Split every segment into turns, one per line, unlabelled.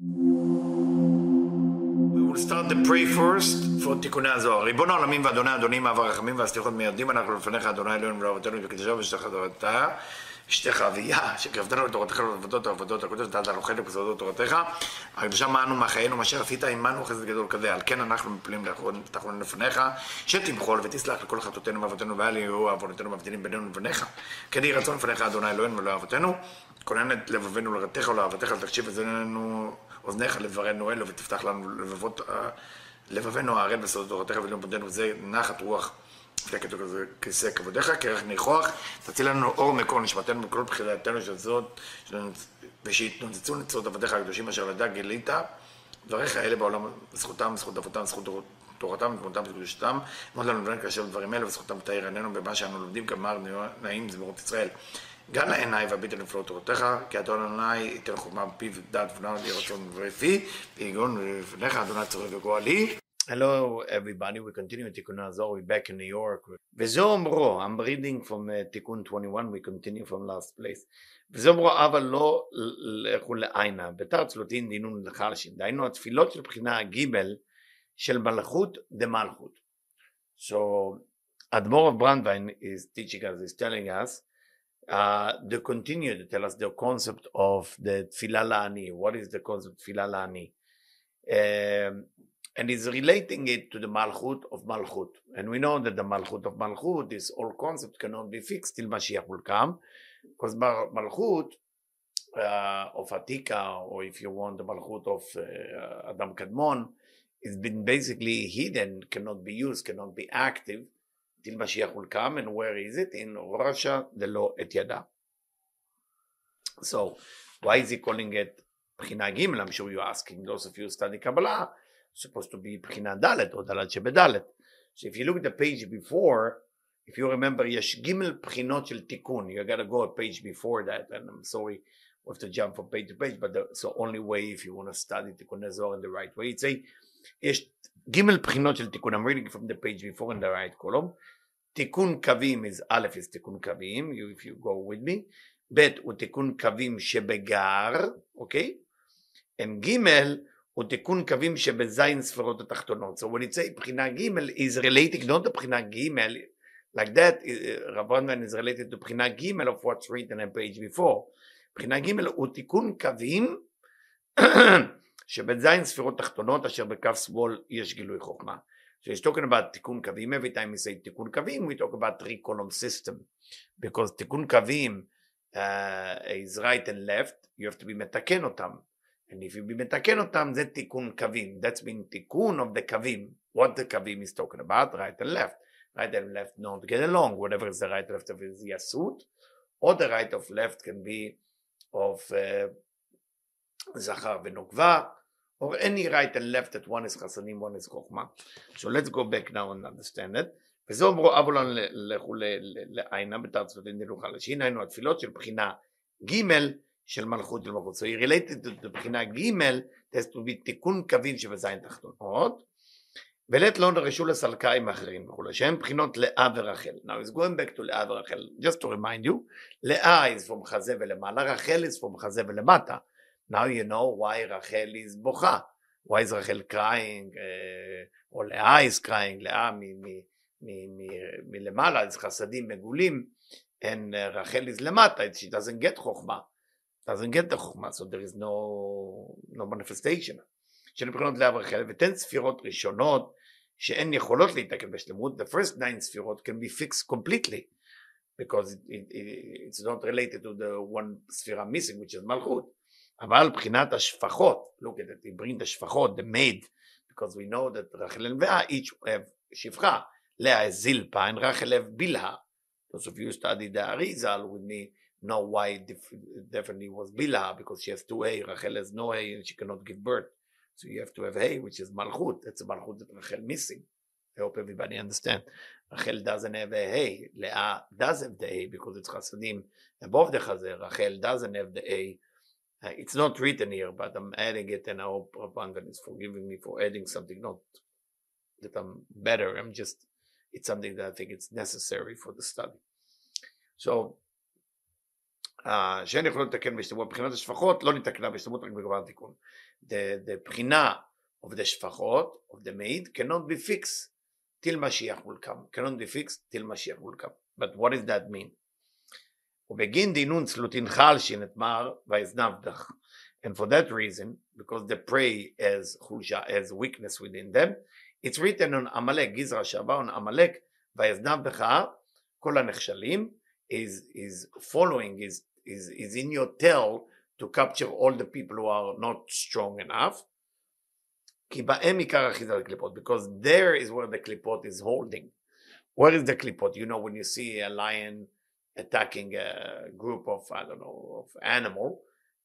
We start the pray first for תיקוני הזוהר. ריבון העולמים ואדוני אדונים, אב הרחמים והסליחות מיידים אנחנו לפניך, אדוני אלוהינו ולאבותינו וקדשו ושתך תורתה, אשתך אביה, שקרבתנו לתורתך ולעבודות העבודות הקודש, דעת הלוחד ובסודות תורתך, הקדושה מענו מחיינו, מאשר עשית עמנו חסד גדול כזה, על כן אנחנו מפלים תחרון לפניך, שתמחול ותסלח לכל חטאותינו ואבותינו ואל יהיו עוונותינו מבדילים בינינו לבניך. כן רצון לפניך, אדוני אלוהינו ולא אבותינו, כונן את לבבינו לרתך ולאהבתך, ותקשיב אזנינו אוזניך לדברנו אלו, ותפתח לנו לבבות, לבבינו הערל בסודות תורתך ולאום בדנו, זה נחת רוח. דקת כיסא כבודיך, כרך ניחוח, תציל לנו אור מקור נשמתנו בכל בחילתנו של זאת, ושיתנוצצו נצרות עבדיך הקדושים אשר לדע גילית, דבריך אלה בעולם, זכותם, זכות אבותם, זכות תורתם, ותמותם וקדושתם, אמרת לנו לבן כאשר דברים אלה, וזכותם תאיר עינינו במה שאנו לומדים, גמר נעים זמירות ישראל. גן לעיניי והביט על נפלאות תורתך, כי אדון אדוני ייתן חוכמה בפיו דעת ונעל רצון ופי, ויגון לפניך אדוני צורך וגואלי.
Hello, everybody. We continue with Tikkun Azor. We're back in New York. וזומרו, I'm reading from uh, תיקון 21, we continue from last place. וזומרו, אבל לא לכו לעיינה, בתר צלותין דינון לחלשין. דהיינו, התפילות של בחינה ג' של מלכות דמלכות. So, Admor of Brandwein is teaching us, is telling us, uh, the continue to tell us the concept of the filalani. What is the concept tfilah? Um, and he's relating it to the Malchut of Malchut. And we know that the Malchut of Malchut, this whole concept cannot be fixed till Mashiach will come, because Malchut uh, of Atika, or if you want the Malchut of uh, Adam Kadmon, has been basically hidden, cannot be used, cannot be active till Mashiach will come. And where is it? In Russia, the law et Yada. So, why is he calling it Bchina Gimel? I'm sure you're asking those of you who study Kabbalah supposed to be Bchina Dalet or Dalet Shebedalet. So if you look at the page before, if you remember, Yesh Gimel Bchinot Shel Tikkun, you gotta go a page before that, and I'm sorry, we have to jump from page to page, but the only way if you want to study Tikkun Zohar in the right way. It's a Yesh Gimel Bchinot Shel Tikkun, I'm reading from the page before in the right column. Tikkun Kavim is is Tikkun Kavim, you, if you go with me. Bet הוא תיקון קווים שבגר, אוקיי? And Gimel הוא תיקון קווים שבזין ספרות התחתונות. So when it say בחינה ג' is relating not to בחינה ג' like that רב רנדמן is related to בחינה ג' of what's written on page before. בחינה ג' הוא תיקון קווים שבזין ספירות תחתונות אשר בכף שמאל יש גילוי חוכמה. So he's talking about Tikkun Kavim. Every time we say Tikkun Kavim, we talk about three column system because Tikkun Kavim uh, is right and left. You have to be metakenotam. And if you be metakenotam, that Tikkun kavim, that's been Tikkun of the Kavim. What the Kavim is talking about, right and left. Right and left don't get along. Whatever is the right left of is Yasut, or the right of left can be of uh, Zachar Or any right and left that one is חסנים, one is חוכמה. So let's go back now and understand it. וזה אומרו אבו לנו לכו לעיינה בתר צוותים דלו חלשין, היינו התפילות של בחינה ג' של מלכות של מלכות. So he related to בחינה ג' has to be תיקון קווים שבזין תחתונות, ולית לא נרשו לסלקאים אחרים וכולי, שהם בחינות לאה ורחל. Now he's going back to לאה ורחל, just to remind you, לאה is from חזה ולמעלה, רחל is from חזה ולמטה. Now you know why רחל is בוכה. Why is רחל crying, uh, או לאה is crying, לאה מלמעלה, אז חסדים מגולים, and uh, רחל is למטה, she doesn't get חוכמה. doesn't get the חוכמה, so there is no, no manifestation. של בחינות לאה ורחל, ותן ספירות ראשונות שאין יכולות להתעכב בשלמות, the first nine ספירות can be fixed completely, because it, it, it, it's not related to the one ספירה missing, which is מלכות. אבל מבחינת השפחות, look at it, bring the שפחות, the maid, because we know that רחל and לאה each have שפחה, לאה is זילפה and רחל have בלהה. Those of you study the Arizal with me know why definitely was בלהה, because she has two A, רחל has no A and she cannot give birth. So you have to have A, which is מלכות, that's מלכות that רחל missing. I hope everybody understand. Rachel doesn't have a A. Leah does have the A because it's Chassadim above the Chazeh. Rachel doesn't have the A. Uh, it's not written here, but I'm adding it and I hope Rabbangan is forgiving me for adding something. Not that I'm better. I'm just, it's something that I think it's necessary for the study. So uh, שאין יכולות לתקן בהשתלמות, מבחינת השפחות לא נתקנה בהשתלמות רק בגמר התיקון. The, the בחינה of the שפחות, of the maid, cannot be fixed till Mashiach will come. cannot be fixed till Mashiach will come. But what does that mean? ובגין דינון צלותין חלשין את מר ויזנבדך. And for that reason, because the prey has חולשה, has weakness within them, it's written on עמלק, גזרא שעבר on עמלק, ויזנבדך, כל הנחשלים, is, is following, is, is, is in your tail to capture all the people who are not strong enough. כי בהם עיקר אחיזת הקליפות, because there is where the clipot is holding. Where is the clipot? You know, when you see a lion attacking a group of, I don't know, of animal,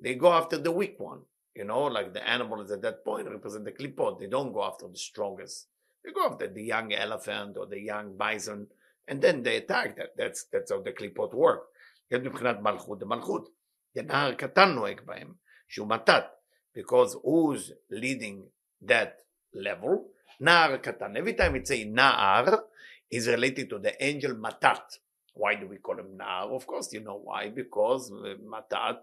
they go after the weak one. You know, like the animal is at that point represent the clipot. They don't go after the strongest. They go after the young elephant or the young bison, and then they attack that. That's, that's how the clipot work. יש מבחינת מלכות דמלכות. נער קטן נוהג בהם, שהוא מתת, because who's leading that level? נער קטן. Every time we say נער, is related to the angel matat. Why do we call him נער? Of course you know why, because matat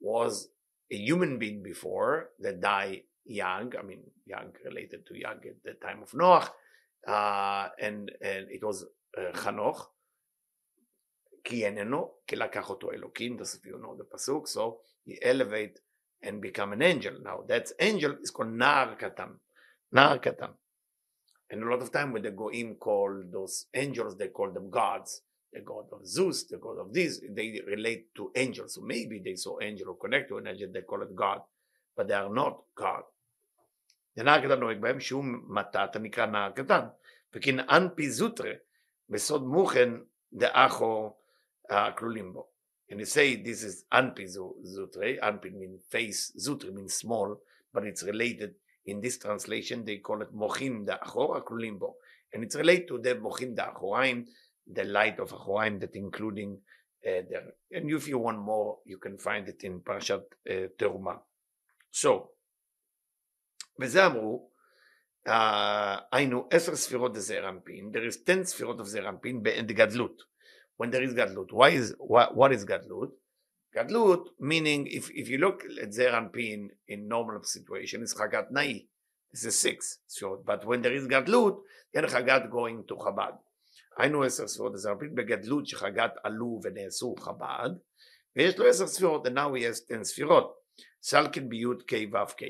was a human being before that died young, I mean young related to young at the time of Noah, uh, and, and it was uh, Chanoch, כי איננו, כי לקח אותו אלוקים, that's if you know the pasuk, so he elevate and become an angel. Now that angel is called נער קטן, נער קטן. And a lot of time when the goyim call those angels, they call them gods. The god of Zeus, the god of this, they relate to angels. So maybe they saw angel or connect to an angel, they call it God, but they are not God. זה נער קטן נוהג בהם שהוא מתת הנקרא נער קטן, וכנען פי זוטרה בסוד מוכן דאחו הכלולים בו. And you say this is Anpi Zutre, Anpi means face, Zutre means small, but it's related in this translation, they call it Mochim Da'achor, הכלולים בו. And it's related to the Mochim Da'achoraim, the light of Ahoraim that including uh, there. And if you want more, you can find it in Parashat uh, So, וזה אמרו, היינו עשר ספירות לזעיר there is 10 ספירות of זעיר אנפין gadlut, When there is gadlut, why is, what, what is gadlut? Gadlut meaning if, if you look at Zeir Anpin in normal situation, it's chagat נאי, it's a six ספירות, but when there is gadlut, אין chagat going to chabad. היינו עשר ספירות לזר אנפין בגדלות שחגת עלו ונעשו חב"ד ויש לו עשר ספירות and now he has 10 ספירות סלקין בי' K ו' K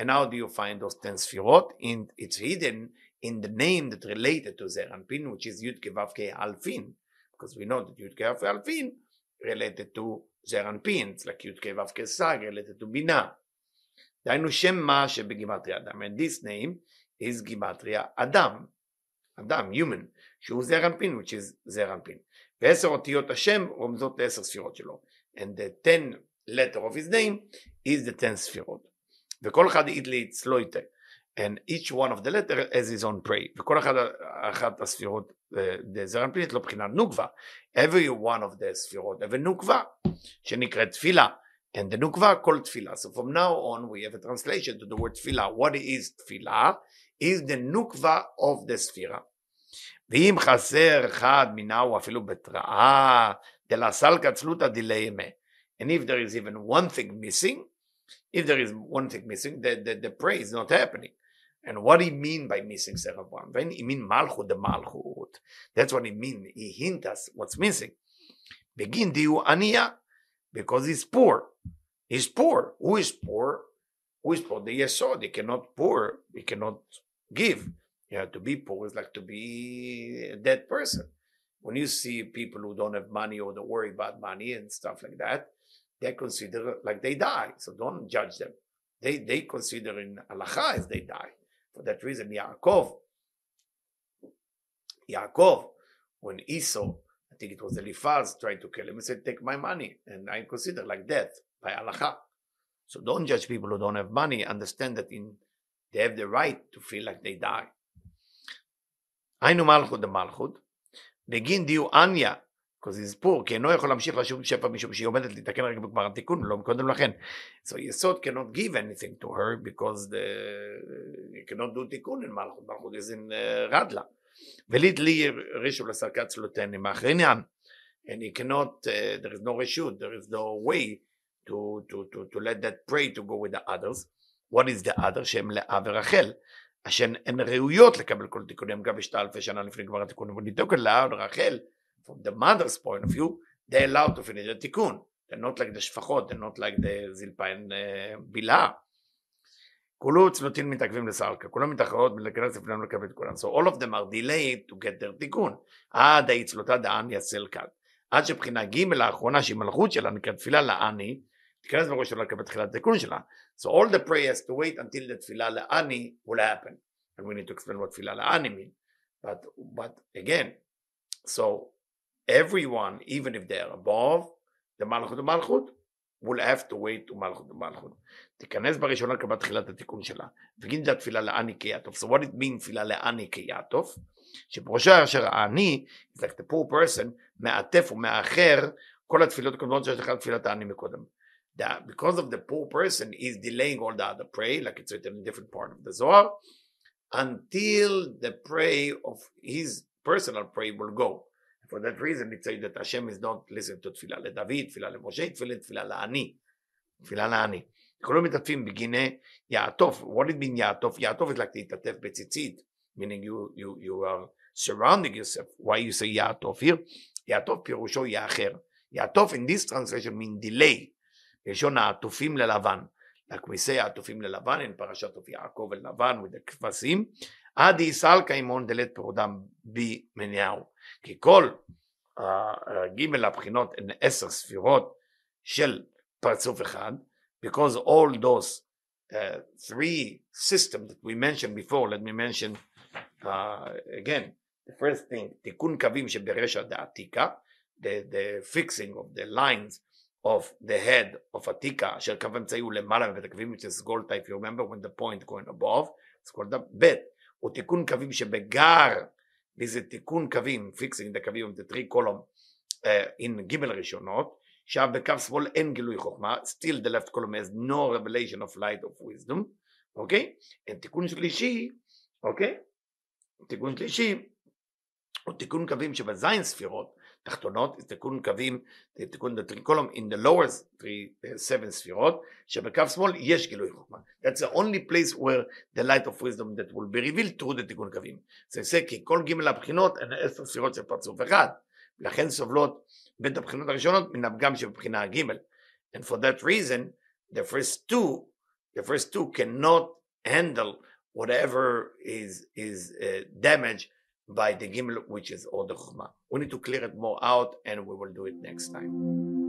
and how do you find those 10 ספירות? In, it's hidden in the name that related to זר אנפין which is י' K ו' K אלפין because we know that Yud Kei Alfin related to Anpin, it's like Yud Kei Vav Kesag related to Bina. דהיינו שם מה שבגימטריה אדם, and this name is גימטריה אדם, אדם, human, שהוא זר אנפין, which is זר אנפין. ועשר אותיות השם רומזות לעשר ספירות שלו. And the ten letter of his name is the ten ספירות. וכל אחד ידלי אצלו איתה. and each one of the letter has his own pray. וכל אחד, אחת הספירות זרע פלילית לא בחינת נוקבה. every one of the ספירות a נוקבה שנקראת תפילה. and the נוקבה כל תפילה. So from now on we have a translation to the word תפילה. What is תפילה? is the נוקבה of the ספירה. ואם חסר אחד מנהו אפילו בתראה דלסלקא צלותא דיליימה. And if there is even one thing missing, if there is one thing missing, the, the, the prayer is not happening. And what he mean by missing Serapon? When he mean Malchut the Malchut, that's what he mean. He hint us what's missing. Begin diu aniya, because he's poor. He's poor. Who is poor? Who is poor? The Yesod. He cannot poor. He cannot give. You have to be poor is like to be a dead person. When you see people who don't have money or don't worry about money and stuff like that, they consider like they die. So don't judge them. They they consider in halacha as they die. For that reason, Yaakov, Yaakov, when Esau, I think it was Eliphaz, tried to kill him, he said, Take my money. And I consider like death by halacha. So don't judge people who don't have money. Understand that in they have the right to feel like they die. היינו מלכות דמלכות, בגין דיו אניה, because he's poor, כי אינו יכול להמשיך לשוב שפע משום שהיא עומדת להתקן רק בגמר התיקון, לא מקודם לכן. So יסוד cannot give anything to her because the, he cannot do תיקון in מלכות, מלכות is in uh, רדלה. וליד לי רישו לסרקת צלותני מאחרי עניין. and he cannot, uh, there is no reshut, there is no way to, to, to, to let that prey to go with the others. What is the other? שהם לאה ורחל. אשר הן ראויות לקבל כל תיקונים, גם בשתה אלפי שנה לפני גמר התיקונים, ונבדוק על לאה ורחל, from the mother's point of view, they allowed to finish the תיקון. They're not like the שפחות, they're not like the and uh, בלהה. כולו צלותין מתעכבים לסלקה, כולם מתאחרות מלהיכנס לפנינו לקבל את כולם. So all of them are delayed to get their תיקון. עד היצלותה דען יסל כאן. עד שבחינה ג' האחרונה שהיא מלכות שלה נקראת תפילה לעני, תיכנס בראש שלה לקבל תחילת התיקון שלה. So all the prayer has to wait until the תפילה לעני will happen. And we need to explain what תפילה לעני mean. But, but again, so everyone, even if they are above the מלכות ומלכות, will have to wait to מלכות ומלכות. תיכנס בראשונה לקבל תחילת התיקון שלה. וגין זה התפילה לעני כיעטוף. So what it mean תפילה לעני כיעטוף? שפרושה אשר העני, it's like the poor person, מעטף ומאחר כל התפילות הקודמות שיש לך תפילת העני מקודם. That because of the poor person is delaying all the other prayer, like it's written in a different part of the Zohar, until the prayer of his personal prayer will go. For that reason, it says that Hashem is not listening to תפילה לדוד, תפילה למשה, תפילה, תפילה לעני. תפילה לעני. כולם מתעטפים בגיני יעטוף. What it mean יעטוף? יעטוף is like להתעטף בציצית, meaning you, you, you are surrounding yourself. Why you say יעטוף here? יעטוף פירושו יאחר. יעטוף in this translation mean delay. לשון העטופים ללבן. Say העטופים ללבן in פרשת יעקב אל לבן with the כבשים. עד יסלקה עמון דלת פרודם במניעו. כי כל uh, ג' הבחינות הן עשר ספירות של פרצוף אחד, because all those uh, three systems that we mentioned before, let me mention uh, again, the first thing, תיקון קווים שברשע דעתיקה, the, the fixing of the lines of the head of עתיקה, אשר קו אמצעי הוא למעלה מבית הקווים, which is gold type, you remember when the point going above, it's called up, ב' הוא תיקון קווים שבגר, וזה תיקון קווים, fixing the קווים, the three column, uh, in ג' ראשונות, שם בקו שמאל אין גילוי חוכמה, still the left column has no revelation of light of wisdom, אוקיי? Okay? תיקון שלישי, אוקיי? Okay? תיקון שלישי הוא תיקון קווים שבזין ספירות תחתונות, תיקון קווים, תיקון column in the lower three, seven ספירות, שבקו שמאל יש גילוי חוכמה. That's the only place where the light of wisdom that will be revealed through the תיקון קווים. זה זה כי כל ג' הבחינות הן עשר ספירות של פרצוף אחד, ולכן סובלות בין הבחינות הראשונות מן הפגם שבבחינה הג'. And for that reason, the first two, the first two cannot handle whatever is, is uh, damaged by the gimel, which is all the chumah. We need to clear it more out and we will do it next time.